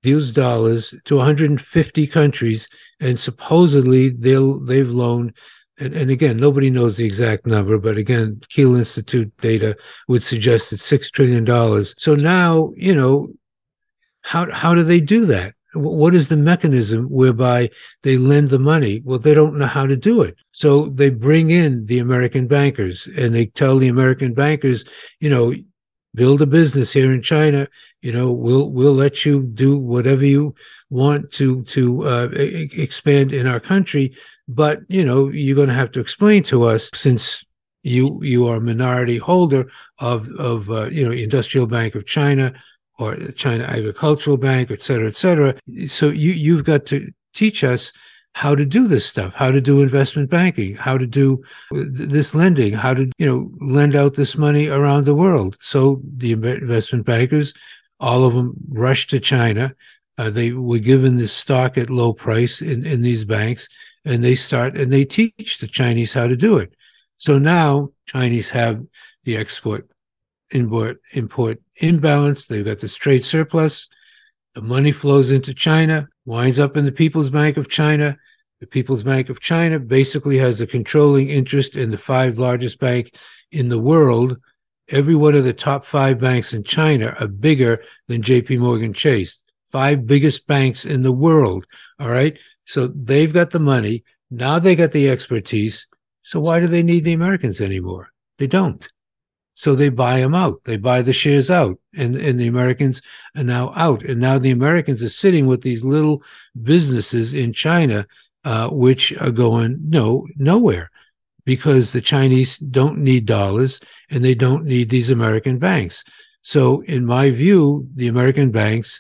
these dollars to 150 countries, and supposedly they'll they've loaned. And, and again, nobody knows the exact number, but again, Kiel Institute data would suggest it's six trillion dollars. So now, you know, how how do they do that? What is the mechanism whereby they lend the money? Well, they don't know how to do it. So they bring in the American bankers and they tell the American bankers, you know, build a business here in China. You know, we'll we'll let you do whatever you want to to uh, expand in our country, but you know, you're going to have to explain to us since you you are a minority holder of of uh, you know Industrial Bank of China or China Agricultural Bank, et cetera, et cetera. So you you've got to teach us how to do this stuff, how to do investment banking, how to do this lending, how to you know lend out this money around the world. So the investment bankers, all of them, rushed to China. Uh, they were given this stock at low price in, in these banks, and they start and they teach the Chinese how to do it. So now Chinese have the export import import imbalance. They've got this trade surplus. The money flows into China, winds up in the People's Bank of China. The People's Bank of China basically has a controlling interest in the five largest bank in the world. Every one of the top five banks in China are bigger than JP Morgan Chase. Five biggest banks in the world. All right. So they've got the money. Now they got the expertise. So why do they need the Americans anymore? They don't. So they buy them out. They buy the shares out, and and the Americans are now out. And now the Americans are sitting with these little businesses in China, uh, which are going no nowhere, because the Chinese don't need dollars and they don't need these American banks. So, in my view, the American banks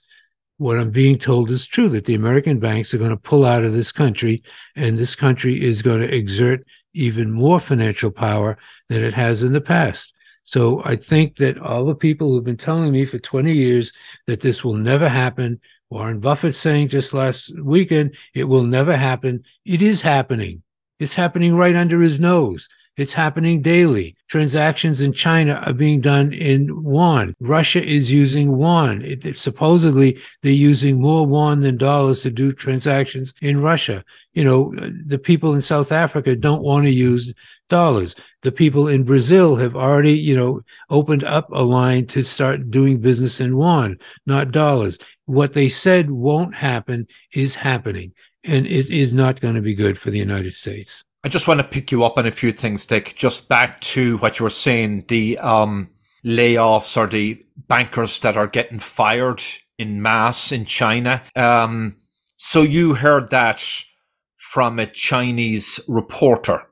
what I'm being told is true that the American banks are going to pull out of this country and this country is going to exert even more financial power than it has in the past. So I think that all the people who've been telling me for 20 years that this will never happen, Warren Buffett saying just last weekend, it will never happen. It is happening. It's happening right under his nose. It's happening daily. Transactions in China are being done in yuan. Russia is using yuan. It, it, supposedly, they're using more yuan than dollars to do transactions in Russia. You know, the people in South Africa don't want to use dollars. The people in Brazil have already, you know, opened up a line to start doing business in yuan, not dollars. What they said won't happen is happening, and it is not going to be good for the United States. I just want to pick you up on a few things, Dick. Just back to what you were saying, the um, layoffs or the bankers that are getting fired in mass in China. Um, so you heard that from a Chinese reporter,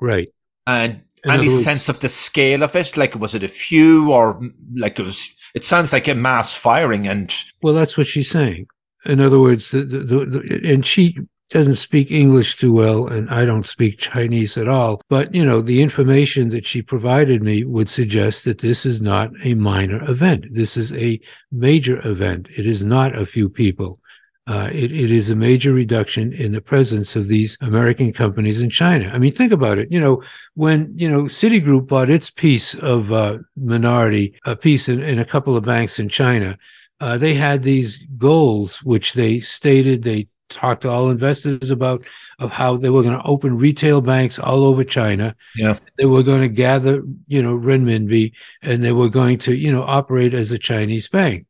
right? And in any sense of the scale of it? Like, was it a few, or like it was? It sounds like a mass firing, and well, that's what she's saying. In other words, the, the, the, and she doesn't speak English too well, and I don't speak Chinese at all. But, you know, the information that she provided me would suggest that this is not a minor event. This is a major event. It is not a few people. Uh, it, it is a major reduction in the presence of these American companies in China. I mean, think about it. You know, when, you know, Citigroup bought its piece of uh, minority, a piece in, in, a couple of banks in China, uh, they had these goals, which they stated they talked to all investors about of how they were going to open retail banks all over China. Yeah. They were going to gather, you know, renminbi and they were going to, you know, operate as a Chinese bank.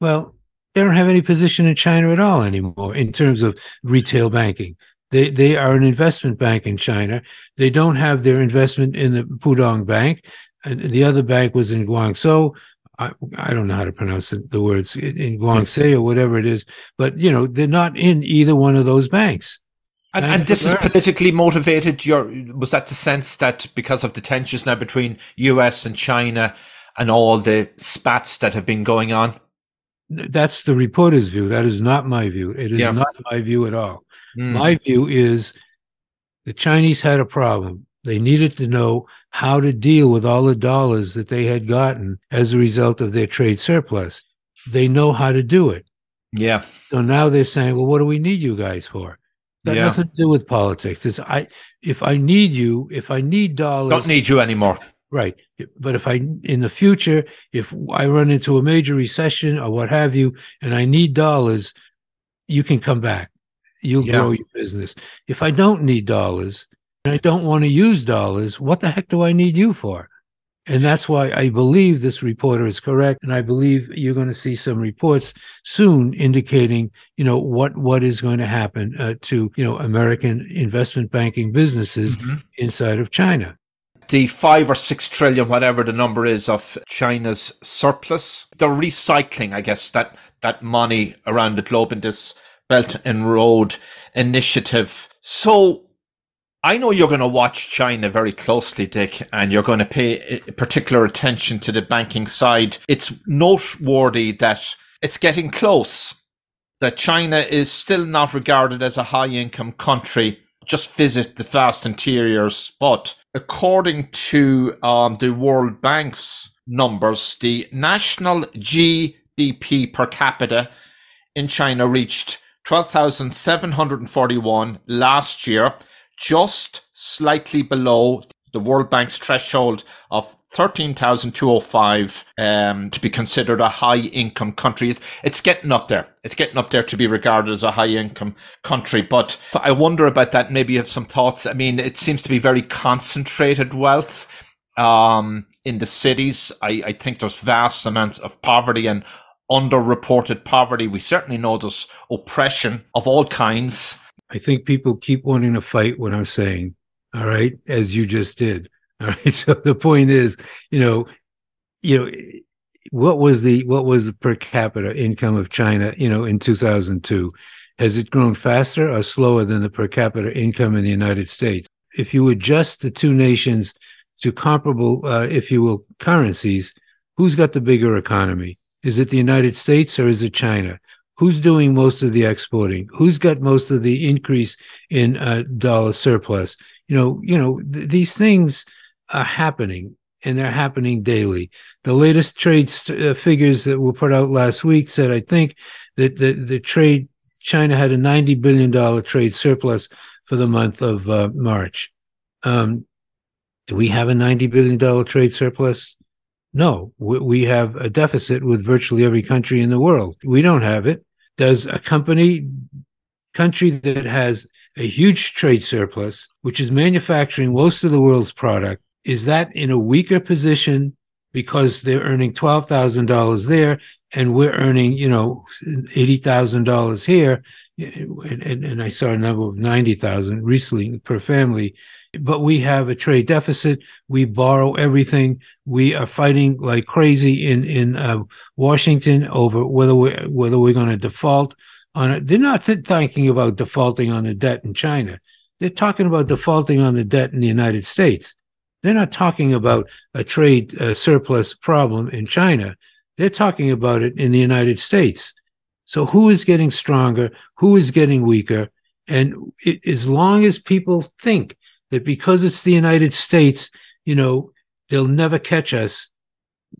Well, they don't have any position in China at all anymore in terms of retail banking. They they are an investment bank in China. They don't have their investment in the Pudong Bank, and the other bank was in Guangzhou. I, I don't know how to pronounce it, the words in, Guangxi or whatever it is, but you know they're not in either one of those banks. And, and this is politically motivated. Your was that the sense that because of the tensions now between U.S. and China and all the spats that have been going on? That's the reporter's view. That is not my view. It is yeah. not my view at all. Mm. My view is the Chinese had a problem. They needed to know how to deal with all the dollars that they had gotten as a result of their trade surplus. They know how to do it. Yeah. So now they're saying, well, what do we need you guys for? Got yeah. nothing to do with politics. It's I if I need you, if I need dollars Don't need you anymore. Right. But if I in the future, if I run into a major recession or what have you, and I need dollars, you can come back. You'll yeah. grow your business. If I don't need dollars, I don't want to use dollars, what the heck do I need you for? And that's why I believe this reporter is correct. And I believe you're going to see some reports soon indicating, you know, what, what is going to happen uh, to, you know, American investment banking businesses mm-hmm. inside of China. The five or six trillion, whatever the number is of China's surplus, they're recycling, I guess, that, that money around the globe in this Belt and Road initiative. So I know you're going to watch China very closely, Dick, and you're going to pay particular attention to the banking side. It's noteworthy that it's getting close, that China is still not regarded as a high income country. Just visit the vast interiors. But according to um, the World Bank's numbers, the national GDP per capita in China reached 12,741 last year just slightly below the World Bank's threshold of 13,205 um, to be considered a high income country. It's getting up there. It's getting up there to be regarded as a high income country. But I wonder about that. Maybe you have some thoughts. I mean, it seems to be very concentrated wealth um, in the cities. I, I think there's vast amounts of poverty and underreported poverty. We certainly know there's oppression of all kinds I think people keep wanting to fight what I'm saying. All right. As you just did. All right. So the point is, you know, you know, what was the what was the per capita income of China, you know, in 2002? Has it grown faster or slower than the per capita income in the United States? If you adjust the two nations to comparable, uh, if you will, currencies, who's got the bigger economy? Is it the United States or is it China? Who's doing most of the exporting? Who's got most of the increase in uh, dollar surplus? You know you know th- these things are happening and they're happening daily. The latest trade st- uh, figures that were put out last week said i think that the, the trade china had a 90 billion dollar trade surplus for the month of uh, march. Um, do we have a 90 billion dollar trade surplus? No, we have a deficit with virtually every country in the world. We don't have it does a company country that has a huge trade surplus, which is manufacturing most of the world's product, is that in a weaker position because they're earning twelve thousand dollars there, and we're earning, you know, eighty thousand dollars here, and, and, and, I saw a number of ninety thousand recently per family but we have a trade deficit. We borrow everything. We are fighting like crazy in in uh, Washington over whether we whether we're going to default on it. They're not th- thinking about defaulting on the debt in China. They're talking about defaulting on the debt in the United States. They're not talking about a trade uh, surplus problem in China. They're talking about it in the United States. So who is getting stronger? Who is getting weaker? And it, as long as people think that because it's the United States, you know, they'll never catch us,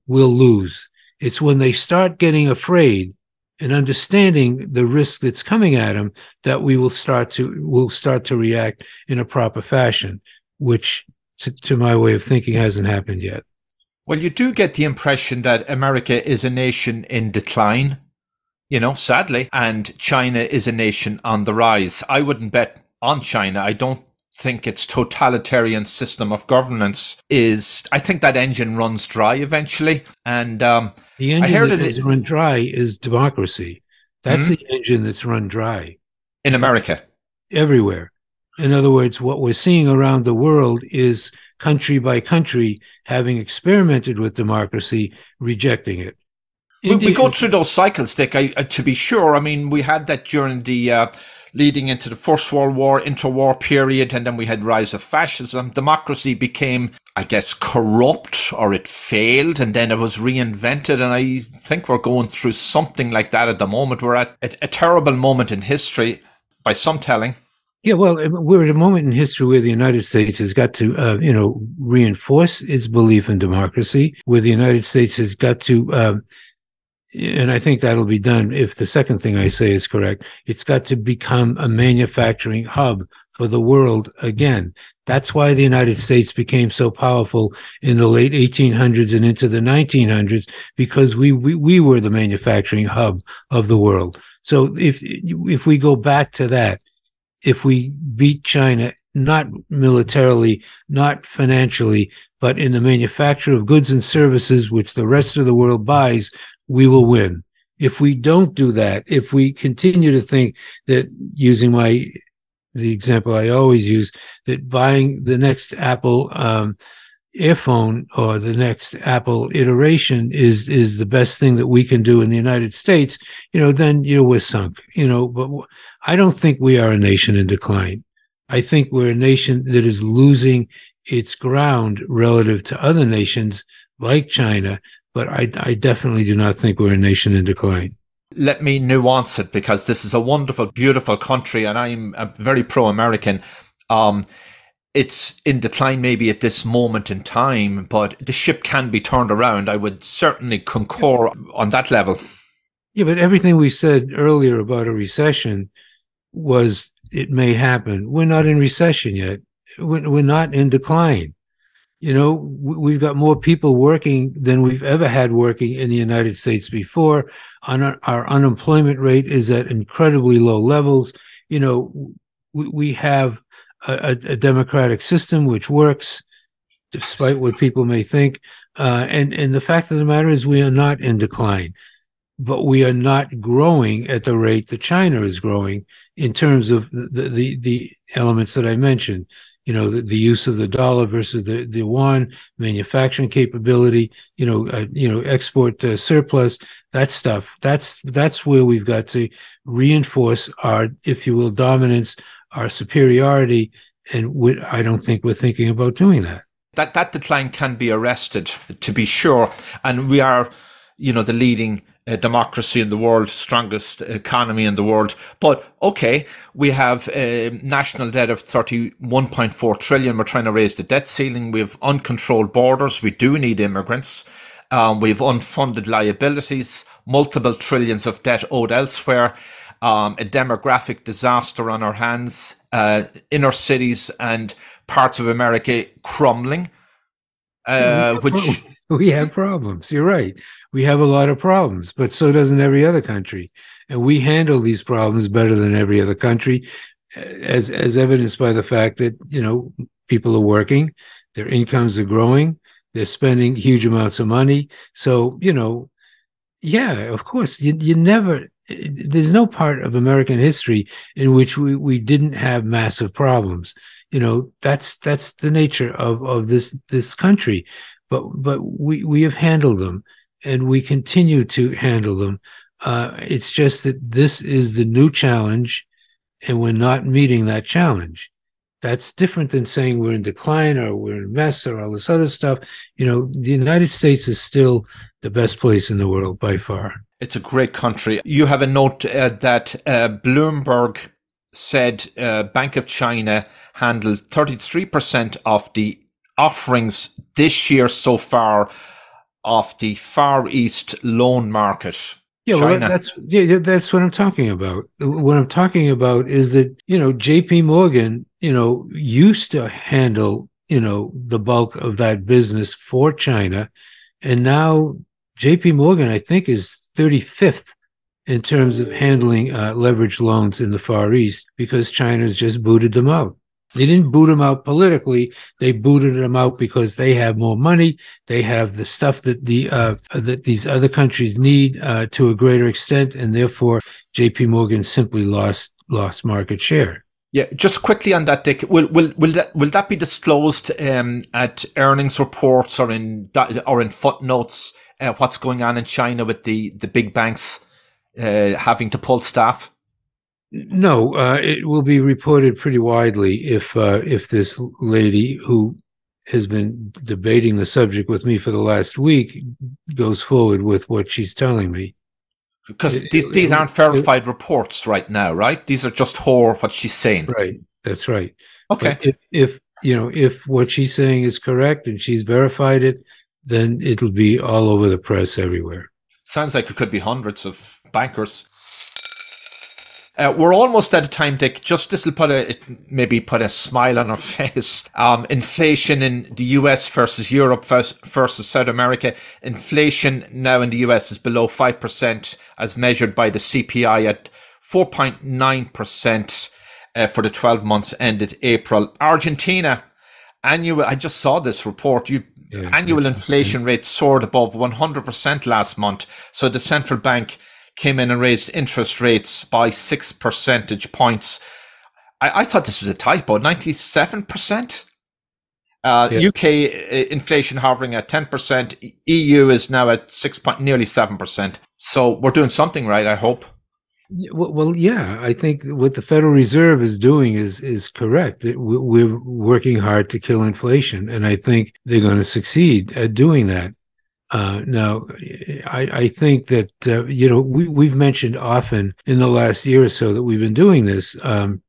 we'll lose. It's when they start getting afraid and understanding the risk that's coming at them that we will start to will start to react in a proper fashion, which to, to my way of thinking hasn't happened yet. Well, you do get the impression that America is a nation in decline, you know, sadly, and China is a nation on the rise. I wouldn't bet on China. I don't think its totalitarian system of governance is. I think that engine runs dry eventually, and um, the engine I heard that has run dry is democracy. That's mm-hmm. the engine that's run dry in America, everywhere. In other words, what we're seeing around the world is country by country having experimented with democracy, rejecting it. We, we, go through those cycles, Dick. I, uh, to be sure, I mean, we had that during the uh, leading into the First World War, interwar period, and then we had rise of fascism. Democracy became, I guess, corrupt or it failed, and then it was reinvented. And I think we're going through something like that at the moment. We're at a, a terrible moment in history, by some telling. Yeah, well, we're at a moment in history where the United States has got to, uh, you know, reinforce its belief in democracy, where the United States has got to uh, and I think that'll be done if the second thing I say is correct. It's got to become a manufacturing hub for the world again. That's why the United States became so powerful in the late 1800s and into the 1900s because we, we, we were the manufacturing hub of the world. So if, if we go back to that, if we beat China, not militarily, not financially, but in the manufacture of goods and services, which the rest of the world buys, we will win. If we don't do that, if we continue to think that using my the example I always use that buying the next Apple um, earphone or the next Apple iteration is is the best thing that we can do in the United States, you know, then you know we're sunk. You know, but I don't think we are a nation in decline. I think we're a nation that is losing its ground relative to other nations like China but I, I definitely do not think we're a nation in decline. Let me nuance it because this is a wonderful, beautiful country, and I'm very pro-American. Um, it's in decline maybe at this moment in time, but the ship can be turned around. I would certainly concur on that level. Yeah, but everything we said earlier about a recession was it may happen. We're not in recession yet. We're not in decline you know, we've got more people working than we've ever had working in the United States before. Our unemployment rate is at incredibly low levels. You know, we have a, a democratic system which works, despite what people may think. Uh, and and the fact of the matter is, we are not in decline, but we are not growing at the rate that China is growing in terms of the the, the elements that I mentioned you know the, the, use of the dollar versus the the yuan, manufacturing capability, you know, uh, you know, export uh, surplus, that stuff. That's that's where we've got to reinforce our, if you will, dominance, our superiority, and we, I don't think we're thinking about doing that. That that decline can be arrested, to be sure, and we are, you know, the leading uh, democracy in the world, strongest economy in the world. But okay, we have a national debt of 31.4 trillion. We're trying to raise the debt ceiling. We have uncontrolled borders. We do need immigrants. Um, we have unfunded liabilities, multiple trillions of debt owed elsewhere. Um, a demographic disaster on our hands, uh, inner cities and parts of America crumbling, uh, which we have problems. You're right we have a lot of problems, but so doesn't every other country. And we handle these problems better than every other country, as as evidenced by the fact that you know people are working, their incomes are growing, they're spending huge amounts of money. So you know, yeah, of course, you you never there's no part of American history in which we, we didn't have massive problems. You know, that's that's the nature of, of this this country. But but we, we have handled them and we continue to handle them. Uh, it's just that this is the new challenge and we're not meeting that challenge. That's different than saying we're in decline or we're in mess or all this other stuff. You know, the United States is still the best place in the world by far. It's a great country. You have a note uh, that uh, Bloomberg said uh, Bank of China handled 33% of the offerings this year so far of the Far East loan market. Yeah, well, that's yeah, that's what I'm talking about. What I'm talking about is that you know J.P. Morgan, you know, used to handle you know the bulk of that business for China, and now J.P. Morgan, I think, is 35th in terms of handling uh, leveraged loans in the Far East because China's just booted them out. They didn't boot them out politically. They booted them out because they have more money. They have the stuff that the uh, that these other countries need uh, to a greater extent, and therefore J.P. Morgan simply lost lost market share. Yeah, just quickly on that, Dick. Will will will that will that be disclosed um, at earnings reports or in or in footnotes? Uh, what's going on in China with the the big banks uh, having to pull staff? No, uh, it will be reported pretty widely if uh, if this lady who has been debating the subject with me for the last week goes forward with what she's telling me. Because these these aren't verified it, reports right now, right? These are just her what she's saying. Right. That's right. Okay. If, if you know if what she's saying is correct and she's verified it, then it'll be all over the press everywhere. Sounds like it could be hundreds of bankers. Uh, we're almost out of time, Dick. Just this will put a maybe put a smile on our face. Um, inflation in the US versus Europe versus South America. Inflation now in the US is below five percent, as measured by the CPI at four point nine percent uh, for the twelve months ended April. Argentina annual. I just saw this report. You yeah, annual inflation rate soared above one hundred percent last month. So the central bank came in and raised interest rates by six percentage points. I, I thought this was a typo, 97%. Uh, yeah. UK uh, inflation hovering at 10%. EU is now at six point, nearly 7%. So we're doing something right, I hope. Well, yeah, I think what the Federal Reserve is doing is is correct. We're working hard to kill inflation, and I think they're going to succeed at doing that. Uh, now, I, I, think that uh, you know we we've mentioned often in the last year or so that we've been doing this. Um,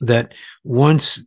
that once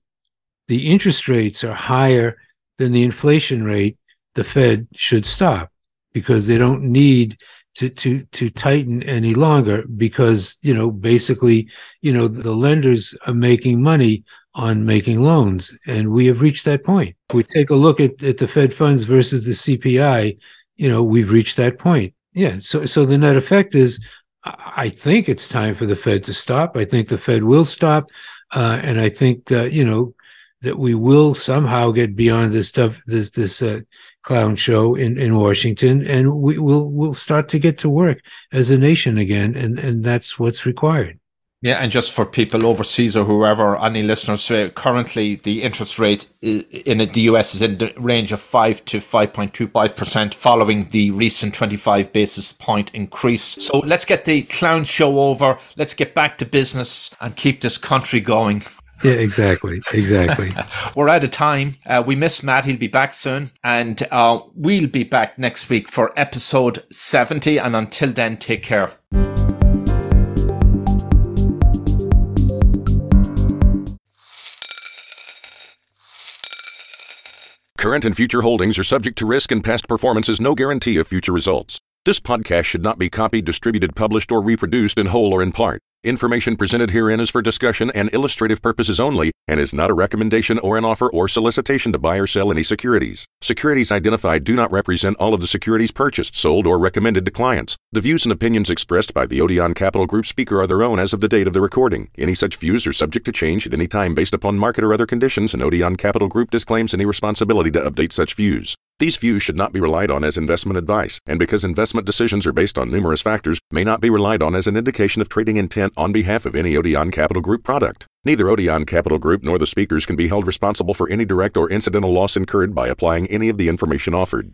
the interest rates are higher than the inflation rate, the Fed should stop because they don't need to to to tighten any longer because you know basically you know the lenders are making money on making loans. And we have reached that point. If we take a look at, at the Fed funds versus the CPI, you know, we've reached that point. Yeah. So, so the net effect is, I think it's time for the Fed to stop. I think the Fed will stop. Uh, and I think, uh, you know, that we will somehow get beyond this stuff, this, this, uh, clown show in, in Washington, and we will we'll start to get to work as a nation again, and, and that's what's required. Yeah, and just for people overseas or whoever, any listeners, uh, currently the interest rate in the US is in the range of 5 to 5.25% following the recent 25 basis point increase. So let's get the clown show over. Let's get back to business and keep this country going. Yeah, exactly. Exactly. We're out of time. Uh, we miss Matt. He'll be back soon. And uh, we'll be back next week for episode 70. And until then, take care. Current and future holdings are subject to risk, and past performance is no guarantee of future results. This podcast should not be copied, distributed, published, or reproduced in whole or in part. Information presented herein is for discussion and illustrative purposes only and is not a recommendation or an offer or solicitation to buy or sell any securities. Securities identified do not represent all of the securities purchased, sold, or recommended to clients. The views and opinions expressed by the Odeon Capital Group speaker are their own as of the date of the recording. Any such views are subject to change at any time based upon market or other conditions, and Odeon Capital Group disclaims any responsibility to update such views. These views should not be relied on as investment advice, and because investment decisions are based on numerous factors, may not be relied on as an indication of trading intent on behalf of any Odeon Capital Group product. Neither Odeon Capital Group nor the speakers can be held responsible for any direct or incidental loss incurred by applying any of the information offered.